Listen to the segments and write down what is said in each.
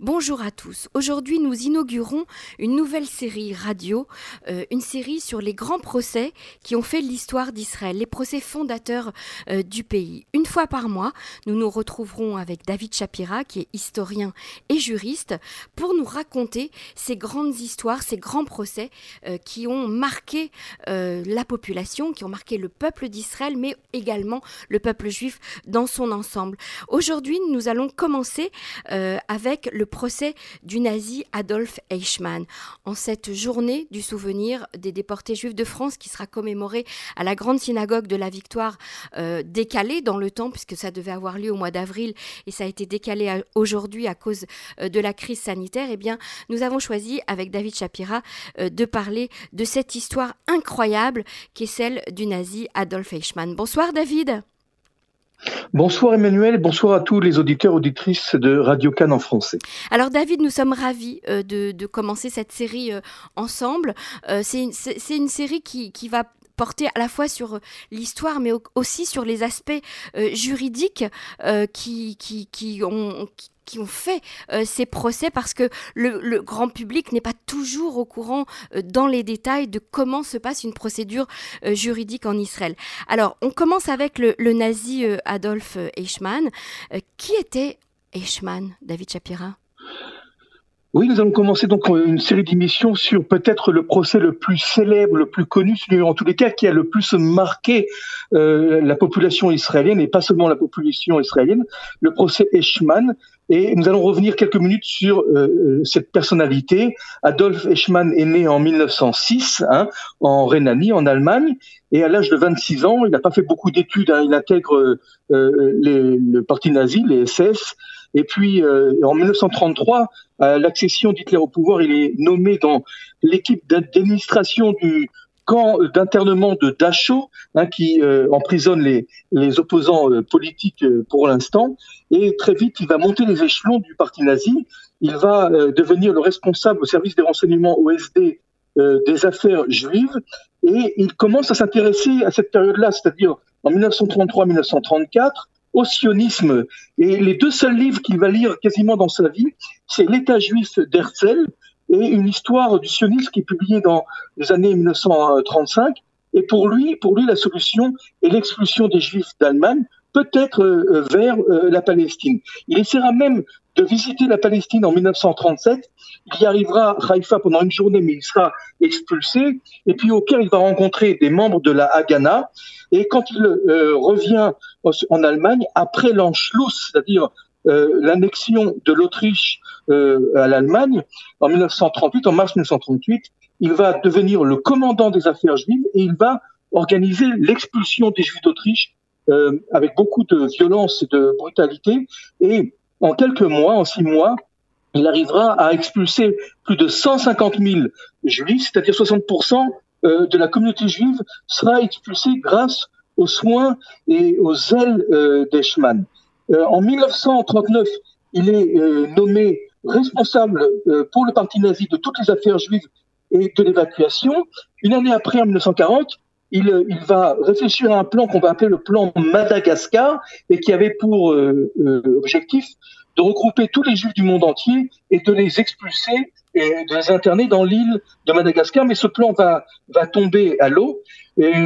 Bonjour à tous. Aujourd'hui, nous inaugurons une nouvelle série radio, euh, une série sur les grands procès qui ont fait l'histoire d'Israël, les procès fondateurs euh, du pays. Une fois par mois, nous nous retrouverons avec David Shapira, qui est historien et juriste, pour nous raconter ces grandes histoires, ces grands procès euh, qui ont marqué la population, qui ont marqué le peuple d'Israël, mais également le peuple juif dans son ensemble. Aujourd'hui, nous allons commencer avec le procès du nazi Adolf Eichmann. En cette journée du souvenir des déportés juifs de France qui sera commémorée à la grande synagogue de la Victoire, euh, décalée dans le temps puisque ça devait avoir lieu au mois d'avril et ça a été décalé aujourd'hui à cause euh, de la crise sanitaire, eh bien, nous avons choisi avec David Shapira euh, de parler de cette histoire incroyable qui est celle du nazi Adolf Eichmann. Bonsoir David. Bonsoir Emmanuel, bonsoir à tous les auditeurs auditrices de Radio Cannes en français. Alors David, nous sommes ravis euh, de, commencer cette série euh, ensemble. Euh, c'est une, série qui, va porter à la fois sur l'histoire, mais aussi sur les aspects juridiques qui, qui, ont, fait euh, ces procès parce que le, grand public n'est pas toujours au courant euh, dans les détails de comment se passe une procédure euh, juridique en Israël. Alors, on commence avec le, nazi Adolf Eichmann. qui était Eichmann, David Shapira? Oui, nous allons commencer donc une série d'émissions sur peut-être le procès le plus célèbre, le plus connu, celui en tous les cas qui a le plus marqué la population israélienne et pas seulement la population israélienne, le procès Eichmann, et nous allons revenir quelques minutes sur euh, euh, cette personnalité. Adolf Eichmann est né en 1906 hein, en Rhénanie, en Allemagne, et à l'âge de 26 ans, il n'a pas fait beaucoup d'études. Hein, il intègre euh, le parti nazi, les SS. Et puis, en 1933, à l'accession d'Hitler au pouvoir, il est nommé dans l'équipe d'administration du, camp d'internement de Dachau, hein, qui euh, emprisonne les, opposants euh, politiques euh, pour l'instant. Et très vite, il va monter les échelons du parti nazi. Il va devenir le responsable au service des renseignements OSD des affaires juives. Et il commence à s'intéresser à cette période-là, c'est-à-dire en 1933-1934, au sionisme. Et les deux seuls livres qu'il va lire quasiment dans sa vie, c'est L'État juif d'Herzl et une histoire du sionisme qui est publiée dans les années 1935. Et pour lui, pour lui, la solution est l'expulsion des Juifs d'Allemagne, peut-être euh, vers euh, la Palestine. Il essaiera même de visiter la Palestine en 1937. Il y arrivera à Haïfa pendant une journée, mais il sera expulsé. Et puis au Caire, il va rencontrer des membres de la Haganah. Et quand il euh, revient en Allemagne, après l'Anschluss, c'est-à-dire euh, l'annexion de l'Autriche euh, à l'Allemagne en 1938, en mars 1938, il va devenir le commandant des affaires juives et il va organiser l'expulsion des Juifs d'Autriche euh, avec beaucoup de violence et de brutalité. Et en quelques mois, en six mois, il arrivera à expulser plus de 150 000 juifs, c'est-à-dire 60% de la communauté juive sera expulsée grâce aux soins et aux ailes d'Eichmann. Euh, en 1939, il est euh, nommé responsable euh, pour le parti nazi de toutes les affaires juives et de l'évacuation. Une année après, en 1940, il, il, va réfléchir à un plan qu'on va appeler le plan Madagascar et qui avait pour objectif de regrouper tous les juifs du monde entier et de les expulser et de les interner dans l'île de Madagascar. Mais ce plan va, va tomber à l'eau.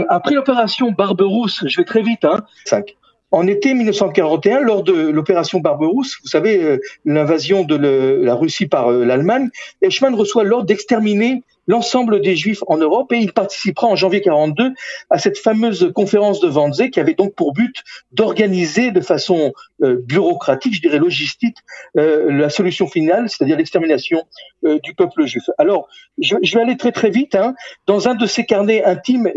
Après l'opération Barberousse, je vais très vite, hein, 5. En été 1941, lors de l'opération Barberousse, vous savez, euh, l'invasion de la Russie par euh, l'Allemagne, Eichmann reçoit l'ordre d'exterminer l'ensemble des Juifs en Europe et il participera en janvier 42 à cette fameuse conférence de Wannsee qui avait donc pour but d'organiser de façon euh, bureaucratique, je dirais logistique, la solution finale, c'est-à-dire l'extermination du peuple juif. Alors, je, vais aller très très vite. Hein. Dans un de ses carnets intimes,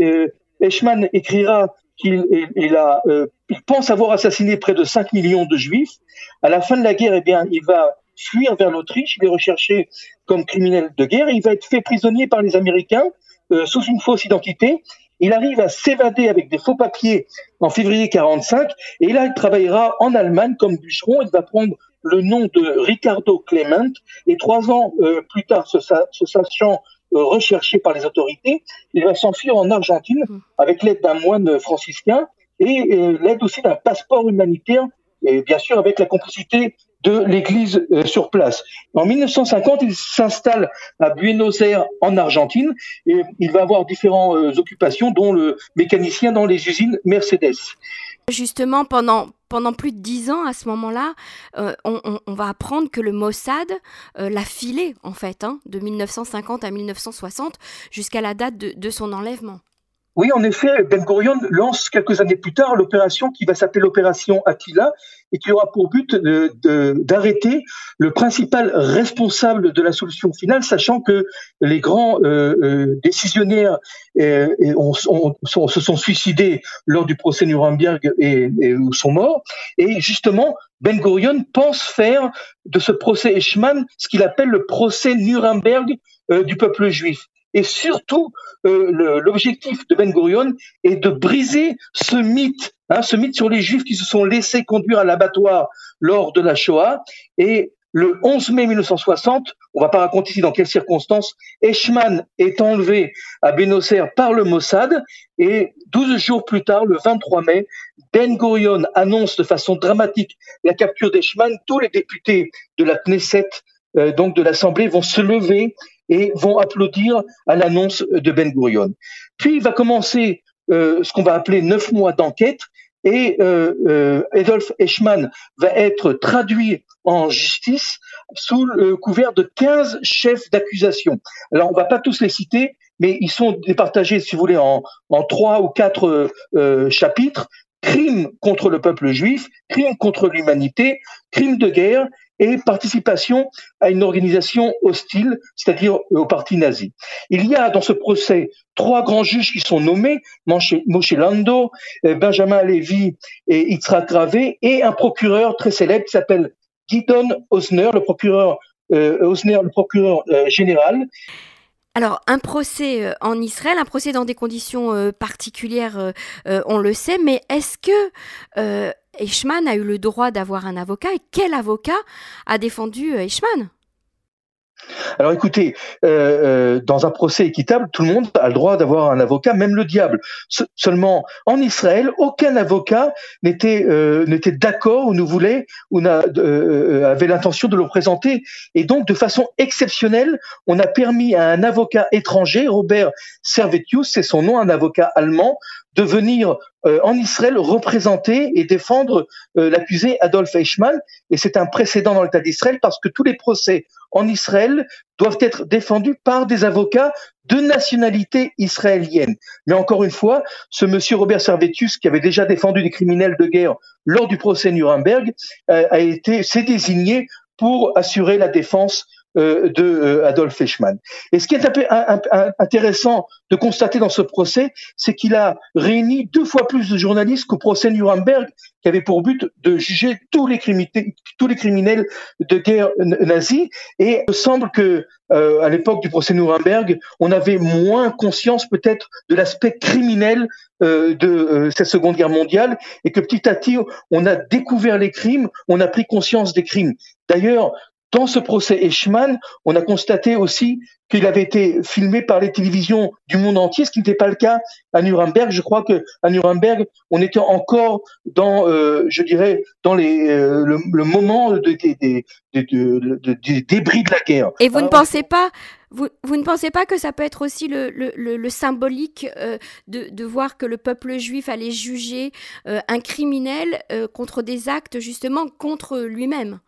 Eichmann écrira qu'il il a, euh, il pense avoir assassiné près de 5 millions de juifs. À la fin de la guerre, eh bien, il va fuir vers l'Autriche, il est recherché comme criminel de guerre, il va être fait prisonnier par les Américains euh, sous une fausse identité. Il arrive à s'évader avec des faux papiers en février 45 et là il travaillera en Allemagne comme bûcheron. Il va prendre le nom de Ricardo Clement et trois ans euh, plus tard, se, sachant recherché par les autorités. Il va s'enfuir en Argentine mmh. avec l'aide d'un moine franciscain et euh, l'aide aussi d'un passeport humanitaire et bien sûr avec la complicité de l'Église sur place. En 1950, il s'installe à Buenos Aires en Argentine et il va avoir différentes occupations, dont le mécanicien dans les usines Mercedes. Justement, pendant, pendant plus de dix ans, à ce moment-là, euh, on, va apprendre que le Mossad euh, l'a filé, en fait, hein, de 1950 à 1960, jusqu'à la date de son enlèvement. Oui, en effet, Ben Gurion lance quelques années plus tard l'opération qui va s'appeler l'opération Attila et qui aura pour but d'arrêter le principal responsable de la solution finale, sachant que les grands euh, euh, décisionnaires euh, se sont suicidés lors du procès Nuremberg et, et sont morts. Et justement, Ben Gurion pense faire de ce procès Eichmann ce qu'il appelle le procès Nuremberg du peuple juif. Et surtout, euh, l'objectif de Ben Gurion est de briser ce mythe, hein, ce mythe sur les Juifs qui se sont laissés conduire à l'abattoir lors de la Shoah. Et le 11 mai 1960, on va pas raconter ici dans quelles circonstances, Eichmann est enlevé à Buenos par le Mossad et 12 jours plus tard, le 23 mai, Ben Gurion annonce de façon dramatique la capture d'Eichmann. Tous les députés de la Knesset, euh, donc de l'Assemblée, vont se lever et vont applaudir à l'annonce de Ben Gurion. Puis va commencer euh, ce qu'on va appeler neuf mois d'enquête et euh, euh, Adolf Eichmann va être traduit en justice sous le couvert de 15 chefs d'accusation. Alors on va pas tous les citer, mais ils sont départagés, si vous voulez, en, trois ou quatre euh, chapitres. Crimes contre le peuple juif, crimes contre l'humanité, crimes de guerre et participation à une organisation hostile, c'est-à-dire au parti nazi. Il y a dans ce procès trois grands juges qui sont nommés, Moshe Lando, euh, Benjamin Levy et Yitzhak Gravé, et un procureur très célèbre qui s'appelle Gidon Osner, le procureur euh, Osner, le procureur euh, général. Alors, un procès en Israël, un procès dans des conditions particulières, on le sait, mais est-ce que Eichmann a eu le droit d'avoir un avocat et quel avocat a défendu euh, Eichmann? Alors écoutez, euh, euh, dans un procès équitable, tout le monde a le droit d'avoir un avocat, même le diable. seulement, en Israël, aucun avocat n'était d'accord ou ne voulait ou avait l'intention de le présenter. Et donc, de façon exceptionnelle, on a permis à un avocat étranger, Robert Servetius, c'est son nom, un avocat allemand, de venir en Israël représenter et défendre l'accusé Adolf Eichmann. Et c'est un précédent dans l'État d'Israël parce que tous les procès en Israël doivent être défendus par des avocats de nationalité israélienne. Mais encore une fois, ce monsieur Robert Servetus, qui avait déjà défendu des criminels de guerre lors du procès Nuremberg, euh, a été, s'est désigné pour assurer la défense euh, de euh, Adolf Eichmann. Et ce qui est intéressant de constater dans ce procès, c'est qu'il a réuni deux fois plus de journalistes qu'au procès Nuremberg, qui avait pour but de juger tous les, criminels de guerre nazis. Et il semble que euh, à l'époque du procès Nuremberg, on avait moins conscience peut-être de l'aspect criminel de cette Seconde Guerre mondiale, et que petit à petit, on a découvert les crimes, on a pris conscience des crimes. D'ailleurs, dans ce procès Eichmann, on a constaté aussi qu'il avait été filmé par les télévisions du monde entier, ce qui n'était pas le cas à Nuremberg. Je crois que à Nuremberg, on était encore dans, euh, je dirais, dans les, euh, le, moment des débris de la guerre. Et vous ne pensez pas vous, vous, ne pensez pas que ça peut être aussi le, le, symbolique euh, de, de, voir que le peuple juif allait juger un criminel contre des actes justement contre lui-même?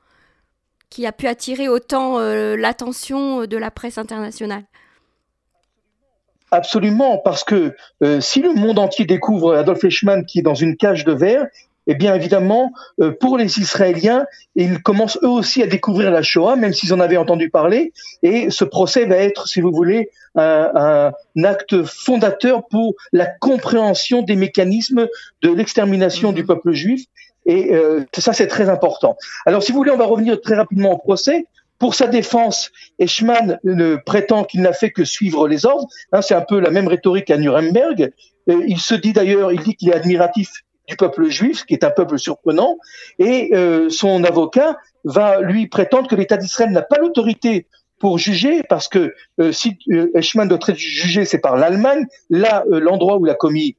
Qui a pu attirer autant euh, l'attention de la presse internationale Absolument, parce que euh, si le monde entier découvre Adolf Eichmann qui est dans une cage de verre, eh bien évidemment, euh, pour les Israéliens, ils commencent eux aussi à découvrir la Shoah, même s'ils en avaient entendu parler, et ce procès va être, si vous voulez, un, un acte fondateur pour la compréhension des mécanismes de l'extermination du mhm. peuple juif et euh, ça, c'est très important. Alors, si vous voulez, on va revenir très rapidement au procès. Pour sa défense, Eichmann ne prétend qu'il n'a fait que suivre les ordres. Hein, c'est un peu la même rhétorique à Nuremberg. Euh, il se dit d'ailleurs, il dit qu'il est admiratif du peuple juif, qui est un peuple surprenant, et euh, son avocat va lui prétendre que l'État d'Israël n'a pas l'autorité pour juger, parce que euh, si euh, Eichmann doit être jugé, c'est par l'Allemagne, là l'endroit où il a commis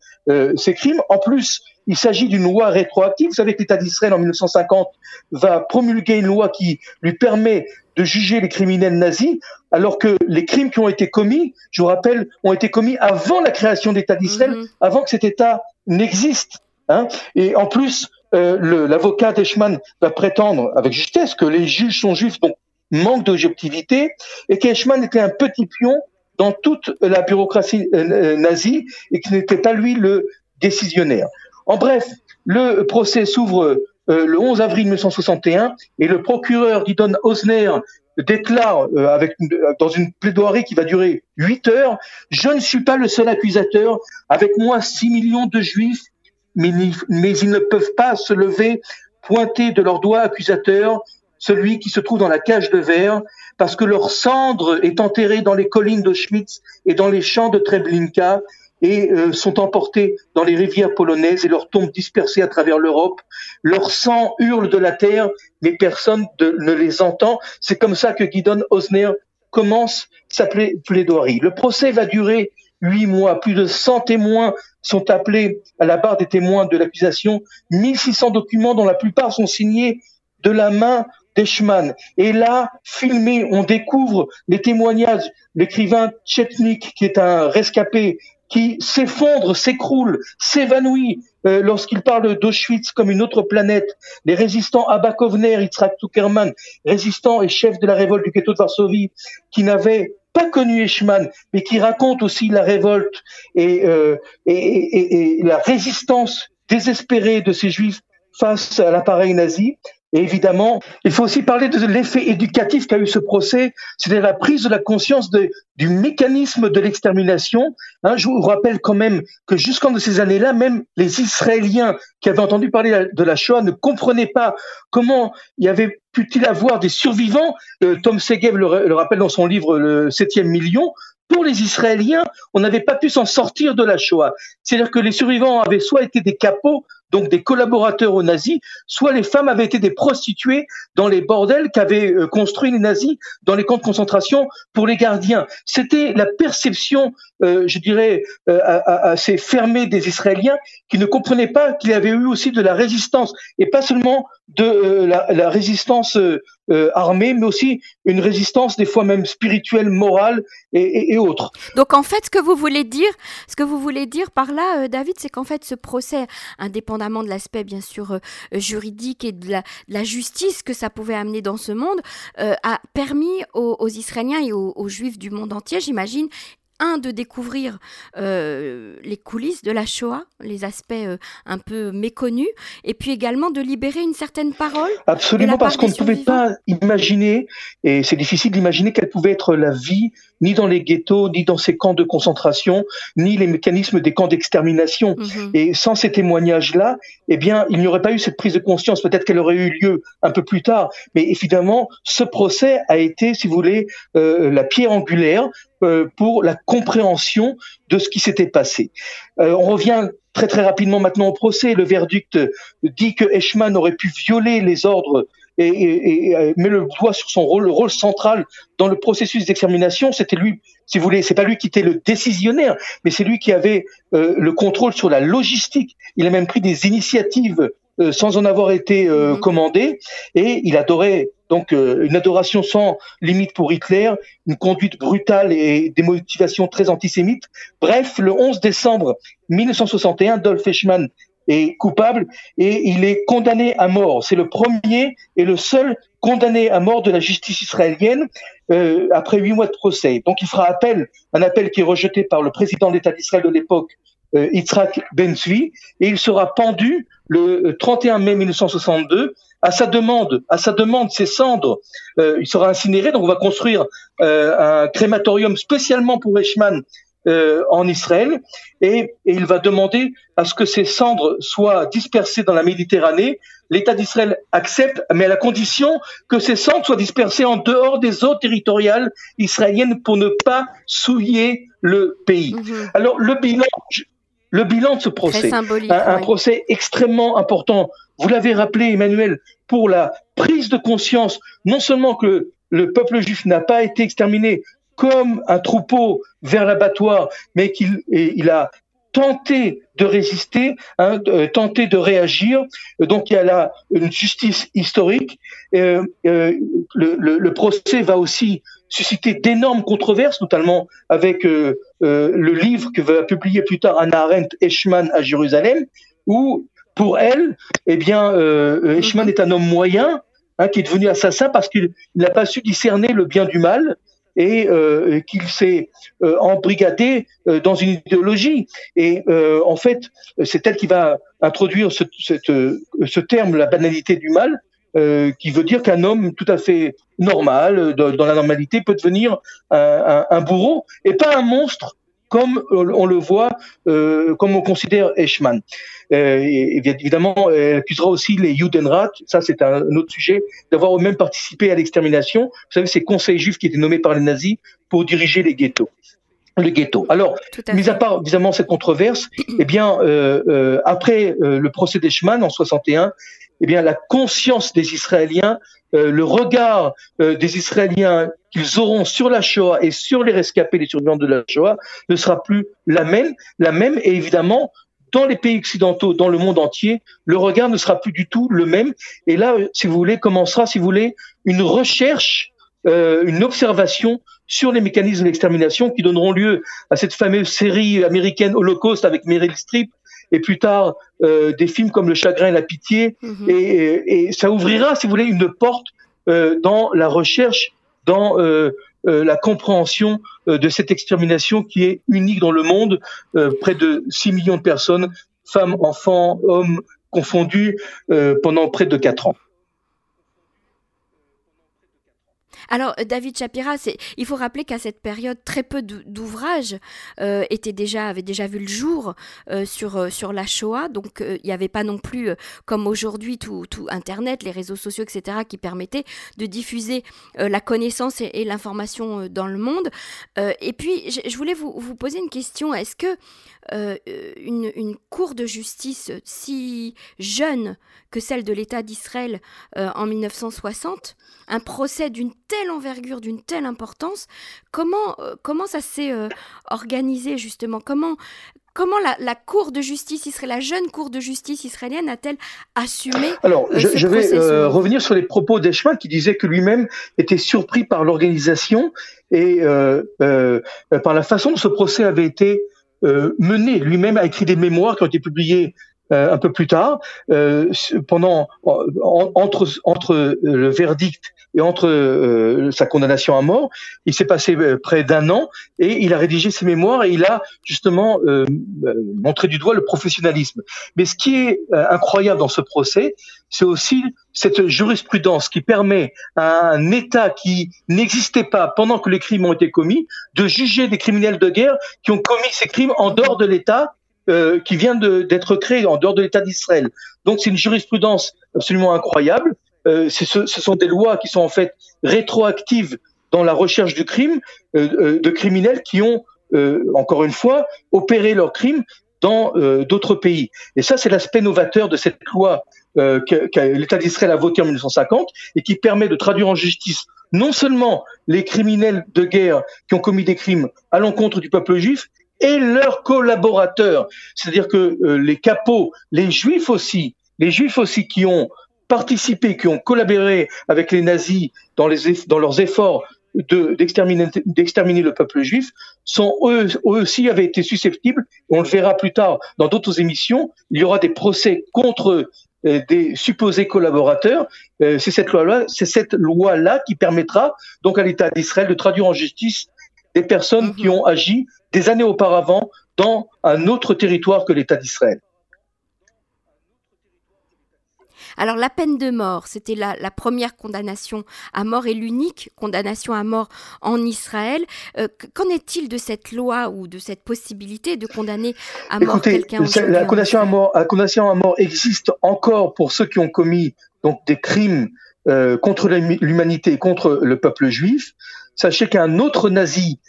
ces crimes. En plus, Il s'agit d'une loi rétroactive. Vous savez que l'État d'Israël en 1950 va promulguer une loi qui lui permet de juger les criminels nazis, alors que les crimes qui ont été commis, je vous rappelle, ont été commis avant la création d'État d'Israël, mhm. avant que cet État n'existe. Hein. Et en plus, euh, l'avocat d'Eshman va prétendre avec justesse que les juges sont juifs, donc manque d'objectivité, et qu'Eshman était un petit pion dans toute la bureaucratie euh, euh, nazie et qui n'était pas lui le décisionnaire. En bref, le procès s'ouvre euh, le 11 avril 1961 et le procureur Didon Osner déclare avec dans une plaidoirie qui va durer 8 heures, je ne suis pas le seul accusateur, avec moi 6 millions de juifs, mais, ils ne peuvent pas se lever, pointer de leurs doigts accusateurs celui qui se trouve dans la cage de verre, parce que leur cendre est enterrée dans les collines d'Auschwitz et dans les champs de Treblinka, et euh, sont emportés dans les rivières polonaises et leurs tombes dispersées à travers l'Europe. Leur sang hurle de la terre, mais personne ne les entend. C'est comme ça que Guidon Osner commence sa plaidoirie. Le procès va durer huit mois. Plus de 100 témoins sont appelés à la barre des témoins de l'accusation. 1600 documents dont la plupart sont signés de la main et là, filmé, on découvre les témoignages l'écrivain Chetnik, qui est un rescapé, qui s'effondre, s'écroule, s'évanouit euh, lorsqu'il parle d'Auschwitz comme une autre planète. Les résistants Abakovner, Yitzhak Tuckerman, résistants et chefs de la révolte du ghetto de Varsovie, qui n'avaient pas connu Eichmann, mais qui racontent aussi la révolte et, euh, et la résistance désespérée de ces juifs face à l'appareil nazi. Et évidemment, il faut aussi parler de l'effet éducatif qu'a eu ce procès, c'est-à-dire la prise de la conscience du mécanisme de l'extermination. Hein, je vous rappelle quand même que jusqu'en de ces années-là, même les Israéliens qui avaient entendu parler de la Shoah ne comprenaient pas comment il y avait pu-il avoir des survivants. Euh, Tom Segev le, le, rappelle dans son livre Le septième million. Pour les Israéliens, on n'avait pas pu s'en sortir de la Shoah. C'est-à-dire que les survivants avaient soit été des capots, donc des collaborateurs aux nazis, soit les femmes avaient été des prostituées dans les bordels qu'avaient euh, construits les nazis dans les camps de concentration pour les gardiens. C'était la perception, euh, je dirais, euh, assez fermée des Israéliens qui ne comprenaient pas qu'il y avait eu aussi de la résistance, et pas seulement de la, résistance armée, mais aussi une résistance des fois même spirituelle, morale et, et, autres. Donc en fait, ce que vous voulez dire, ce que vous voulez dire par là, David, c'est qu'en fait, ce procès indépendant de l'aspect bien sûr euh, juridique et de la, justice que ça pouvait amener dans ce monde, euh, a permis aux, Israéliens et aux, Juifs du monde entier, j'imagine, un, de découvrir euh, les coulisses de la Shoah, les aspects un peu méconnus, et puis également de libérer une certaine parole. Absolument, parce qu'on ne pouvait pas imaginer, et c'est difficile d'imaginer quelle pouvait être la vie ni dans les ghettos, ni dans ces camps de concentration, ni les mécanismes des camps d'extermination. Mhm. Et sans ces témoignages-là, eh bien, il n'y aurait pas eu cette prise de conscience. Peut-être qu'elle aurait eu lieu un peu plus tard. Mais évidemment, ce procès a été, si vous voulez, euh, la pierre angulaire euh, pour la compréhension de ce qui s'était passé. Euh, on revient très très rapidement maintenant au procès. Le verdict dit que Eichmann aurait pu violer les ordres et, et, met le doigt sur son rôle, le rôle central dans le processus d'extermination. C'était lui, si vous voulez, c'est pas lui qui était le décisionnaire, mais c'est lui qui avait euh, le contrôle sur la logistique. Il a même pris des initiatives euh, sans en avoir été euh, mhm. commandé, et il adorait donc une adoration sans limite pour Hitler, une conduite brutale et des motivations très antisémites. Bref, le 11 décembre 1961, Dolph Eichmann est coupable et il est condamné à mort. C'est le premier et le seul condamné à mort de la justice israélienne euh, après huit mois de procès. Donc il fera appel, un appel qui est rejeté par le président d'État d'Israël de l'époque, euh, Yitzhak Ben et il sera pendu le 31 mai 1962 à sa demande, à sa demande, ses cendres, euh, il sera incinéré. Donc on va construire euh, un crématorium spécialement pour Eichmann euh, en Israël et, il va demander à ce que ces cendres soient dispersées dans la Méditerranée. L'État d'Israël accepte, mais à la condition que ces cendres soient dispersées en dehors des eaux territoriales israéliennes pour ne pas souiller le pays. Mhm. Alors le bilan, le bilan de ce procès, un, procès extrêmement important. Vous l'avez rappelé, Emmanuel, pour la prise de conscience, non seulement que le peuple juif n'a pas été exterminé, comme un troupeau vers l'abattoir, mais qu'il il a tenter de résister, hein, tenter de réagir. Donc il y a là une justice historique. Euh, euh, le, procès va aussi susciter d'énormes controverses, notamment avec euh, euh, le livre que va publier plus tard Anna Arendt, Eichmann à Jérusalem, où pour elle, eh euh, est un homme moyen hein, qui est devenu assassin parce qu'il n'a pas su discerner le bien du mal et euh, qu'il s'est euh, embrigadé euh, dans une idéologie. Et en fait, c'est elle qui va introduire ce, terme, la banalité du mal, qui veut dire qu'un homme tout à fait normal, dans la normalité, peut devenir un, un, bourreau et pas un monstre comme on le voit, comme on considère Eichmann. Euh, et, évidemment, elle accusera aussi les Judenrat, ça c'est un, autre sujet, d'avoir eux-mêmes participé à l'extermination. Vous savez, ces conseils juifs qui étaient nommés par les nazis pour diriger les ghettos le ghetto. Alors, mis à part évidemment cette controverse, eh bien, euh, euh, après euh, le procès d'Eichmann en 61, eh bien, la conscience des Israéliens, euh, le regard euh, des Israéliens qu'ils auront sur la Shoah et sur les rescapés, les survivants de la Shoah, ne sera plus la même. La même, et évidemment, dans les pays occidentaux, dans le monde entier, le regard ne sera plus du tout le même. Et là, si vous voulez, commencera, si vous voulez, une recherche, euh, une observation sur les mécanismes d'extermination qui donneront lieu à cette fameuse série américaine Holocaust avec Meryl Streep et plus tard euh, des films comme Le Chagrin et la Pitié. Mhm. et, et, ça ouvrira, si vous voulez, une porte euh, dans la recherche, dans euh, euh la compréhension euh, de cette extermination qui est unique dans le monde. Euh, près de 6 millions de personnes, femmes, enfants, hommes confondus, pendant près de 4 ans. Alors, euh, David Chapira, il faut rappeler qu'à cette période, très peu d'ouvrages euh, déjà, avaient déjà vu le jour euh, sur, sur la Shoah. Donc, il n'y avait pas non plus, comme aujourd'hui, tout, tout, Internet, les réseaux sociaux, etc., qui permettaient de diffuser la connaissance et, l'information dans le monde. et puis, je, je voulais vous, vous, poser une question. Est-ce que une, une, cour de justice si jeune que celle de l'État d'Israël en 1960, un procès d'une telle envergure, d'une telle importance, comment, euh, comment ça s'est euh, organisé justement? Comment, comment la, Cour de justice israélienne, la jeune Cour de justice israélienne a-t-elle assumé Alors, euh, je, vais revenir sur les propos d'Eshma qui disait que lui-même était surpris par l'organisation et par la façon dont ce procès avait été mené. Lui-même a écrit des mémoires qui ont été publiées un peu plus tard, pendant entre entre le verdict et entre euh, sa condamnation à mort, il s'est passé euh, près d'un an et il a rédigé ses mémoires et il a justement euh, montré du doigt le professionnalisme. Mais ce qui est incroyable dans ce procès, c'est aussi cette jurisprudence qui permet à un État qui n'existait pas pendant que les crimes ont été commis de juger des criminels de guerre qui ont commis ces crimes en dehors de l'État euh, qui vient d'être créé en dehors de l'État d'Israël. Donc c'est une jurisprudence absolument incroyable euh, ce, sont des lois qui sont en fait rétroactives dans la recherche du crime euh, de criminels qui ont, encore une fois, opéré leurs crimes dans d'autres pays. Et ça, c'est l'aspect novateur de cette loi que, l'État d'Israël a votée en 1950 et qui permet de traduire en justice non seulement les criminels de guerre qui ont commis des crimes à l'encontre du peuple juif, et leurs collaborateurs. C'est-à-dire que les capots, les juifs aussi, les juifs aussi qui ont participé, qui ont collaboré avec les nazis dans, les, dans leurs efforts d'exterminer le peuple juif sont eux, eux, aussi avaient été susceptibles on le verra plus tard dans d'autres émissions il y aura des procès contre euh, des supposés collaborateurs euh, c'est cette loi là c'est cette loi qui permettra donc à l'État d'Israël de traduire en justice des personnes qui mhm. ont agi des années auparavant dans un autre territoire que l'État d'Israël Alors la peine de mort, c'était la, première condamnation à mort et l'unique condamnation à mort en Israël. Euh, qu'en est-il de cette loi ou de cette possibilité de condamner à mort quelqu'un La condamnation à mort, la condamnation à mort existe encore pour ceux qui ont commis donc des crimes euh, contre l'humanité et contre le peuple juif. Sachez qu'un autre nazi,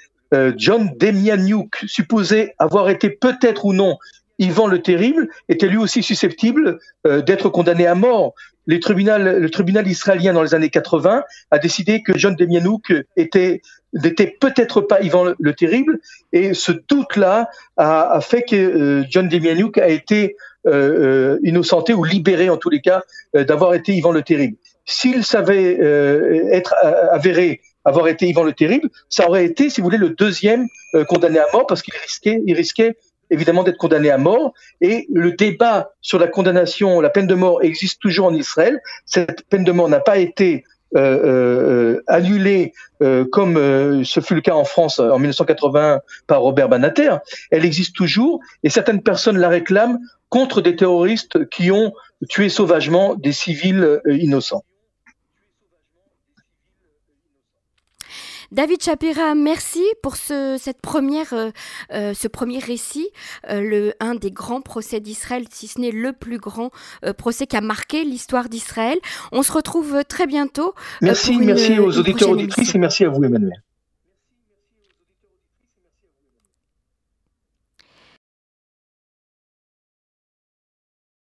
John Demianiuk, supposé avoir été peut-être ou non Ivan le Terrible était lui aussi susceptible d'être condamné à mort. Les le tribunal israélien dans les années 80 a décidé que John Demianouk était n'était peut-être pas Ivan le, Terrible, et ce doute-là a, a, fait que John Demianouk a été euh, innocenté ou libéré en tous les cas d'avoir été Ivan le Terrible. S'il savait être avéré avoir été Ivan le Terrible, ça aurait été, si vous voulez, le deuxième euh, condamné à mort parce qu'il risquait, il risquait évidemment d'être condamné à mort. Et le débat sur la condamnation, la peine de mort existe toujours en Israël. Cette peine de mort n'a pas été euh, euh, annulée euh, comme euh, ce fut le cas en France en 1980 par Robert Banater. Elle existe toujours et certaines personnes la réclament contre des terroristes qui ont tué sauvagement des civils innocents. David Chapira, merci pour ce, cette première, euh, euh, ce premier récit, euh, le, un des grands procès d'Israël, si ce n'est le plus grand procès qui a marqué l'histoire d'Israël. On se retrouve très bientôt. Merci, merci aux auditeurs auditrices et merci à vous Emmanuel.